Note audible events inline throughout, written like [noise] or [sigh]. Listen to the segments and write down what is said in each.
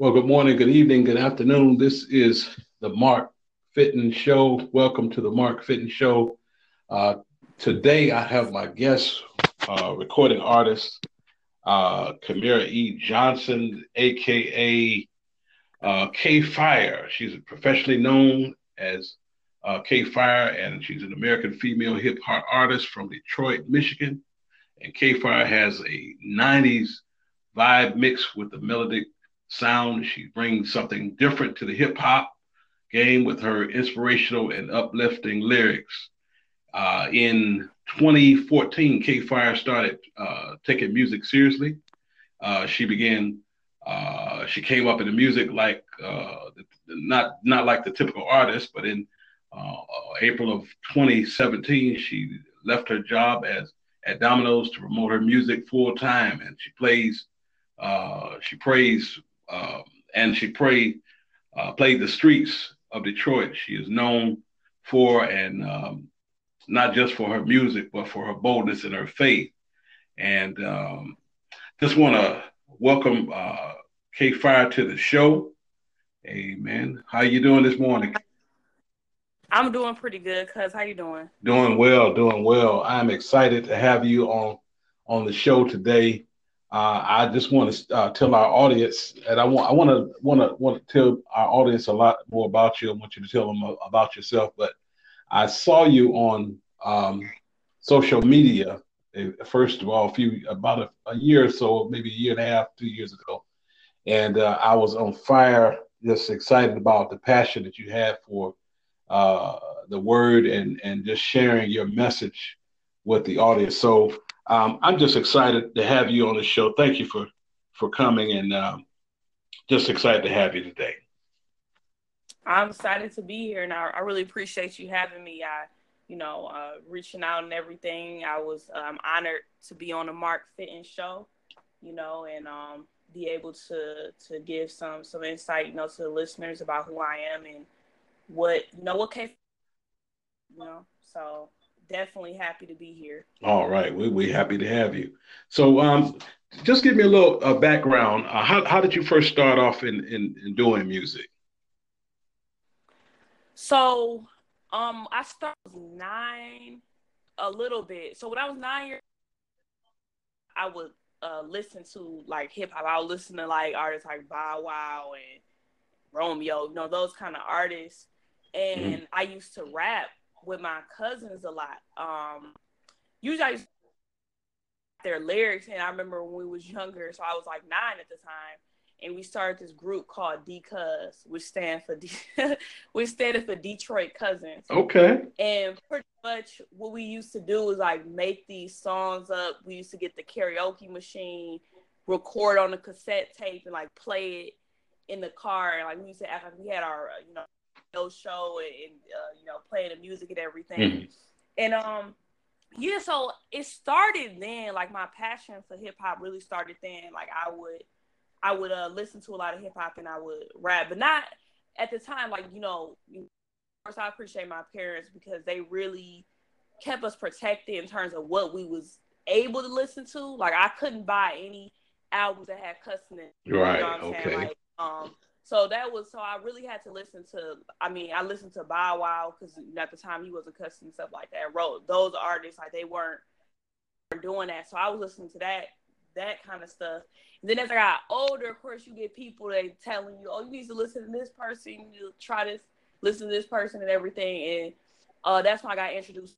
Well, good morning, good evening, good afternoon. This is the Mark Fitten Show. Welcome to the Mark Fitten Show. Uh, today, I have my guest, uh, recording artist, uh, Kamira E. Johnson, aka uh, Kfire. She's professionally known as uh, Kfire, and she's an American female hip hop artist from Detroit, Michigan. And Kfire has a 90s vibe mixed with the melodic sound. She brings something different to the hip hop game with her inspirational and uplifting lyrics. Uh, in 2014, Kfire started uh, taking music seriously. Uh, she began. Uh, she came up in the music like uh, not not like the typical artist, but in uh, April of 2017, she left her job as at Domino's to promote her music full time, and she plays. she prays um, and she played uh, played the streets of Detroit. She is known for and um, not just for her music, but for her boldness and her faith. And um, just want to welcome uh, Kfire to the show. Amen. How you doing this morning? I'm doing pretty good, cuz how you doing? Doing well, doing well. I'm excited to have you on on the show today. Uh, I just want to uh, tell our audience, and I want I want to want to want to tell our audience a lot more about you. I want you to tell them about yourself. But I saw you on um, social media eh, first of all, a few about a, a, year or so, maybe a year and a half, two years ago, and uh, I was on fire, just excited about the passion that you had for uh, the word and and just sharing your message with the audience. So um, I'm just excited to have you on the show. Thank you for for coming, and um, just excited to have you today. I'm excited to be here, and I, I really appreciate you having me. I, you know, uh, reaching out and everything. I was um, honored to be on the Mark Fitten show, you know, and um, be able to to give some some insight, you know, to the listeners about who I am and what you know what came, you know. So definitely happy to be here. All right, we we happy to have you. So, um, just give me a little uh, background. Uh, how how did you first start off in, in in doing music? So, um, I started nine, a little bit. So when I was nine years, I would uh listen to like hip hop. I would listen to like artists like Bow Wow and Romeo, you know those kind of artists. And mm-hmm. I used to rap with my cousins a lot. Um, usually I used their lyrics, and I remember when we was younger, so I was like nine at the time, and we started this group called D Cuz, which stand for D, [laughs] which standing for Detroit Cousins. Okay. And pretty much what we used to do is like make these songs up. We used to get the karaoke machine, record on a cassette tape, and like play it in the car. And like we used to act like we had our, you know, show and uh, you know playing the music and everything. Mm-hmm. And um, yeah, so it started then. Like my passion for hip hop really started then. Like I would, I would uh, listen to a lot of hip hop and I would rap, but not at the time. Like you know, of course I appreciate my parents because they really kept us protected in terms of what we was able to listen to. Like I couldn't buy any albums that had cussing in. Right. You know okay. Like, um, so that was so I really had to listen to. I mean, I listened to Bow Wow because at the time he was a cussing stuff like that. Wrote those artists like they weren't doing that, so I was listening to that that kind of stuff. And then as I got older, of course, you get people that telling you, "Oh, you need to listen to this person. You to try this, listen to this person, and everything." And uh, that's when I got introduced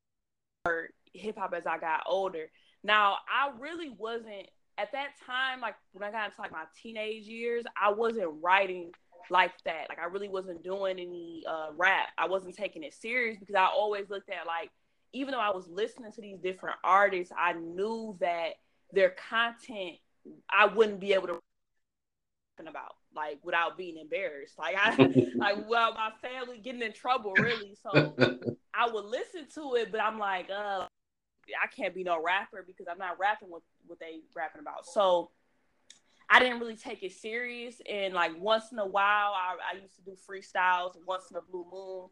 to hip hop as I got older. Now, I really wasn't at that time, like when I got into like my teenage years, I wasn't writing like that. Like I really wasn't doing any uh, rap. I wasn't taking it serious because I always looked at like, even though I was listening to these different artists, I knew that their content I wouldn't be able to about like without being embarrassed. Like I [laughs] like well my family getting in trouble really. So [laughs] I would listen to it, but I'm like, uh I can't be no rapper because I'm not rapping what what they rapping about. So I didn't really take it serious. And like once in a while, I, I used to do freestyles once in a blue moon.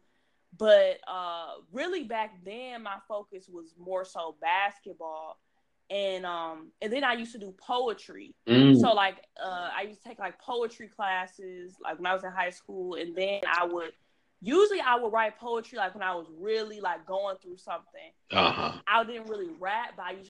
But uh, really back then, my focus was more so basketball. and um and then I used to do poetry. Mm. So like uh I used to take like poetry classes like when I was in high school and then I would usually I would write poetry like when I was really like going through something. Uh-huh. I didn't really rap, but I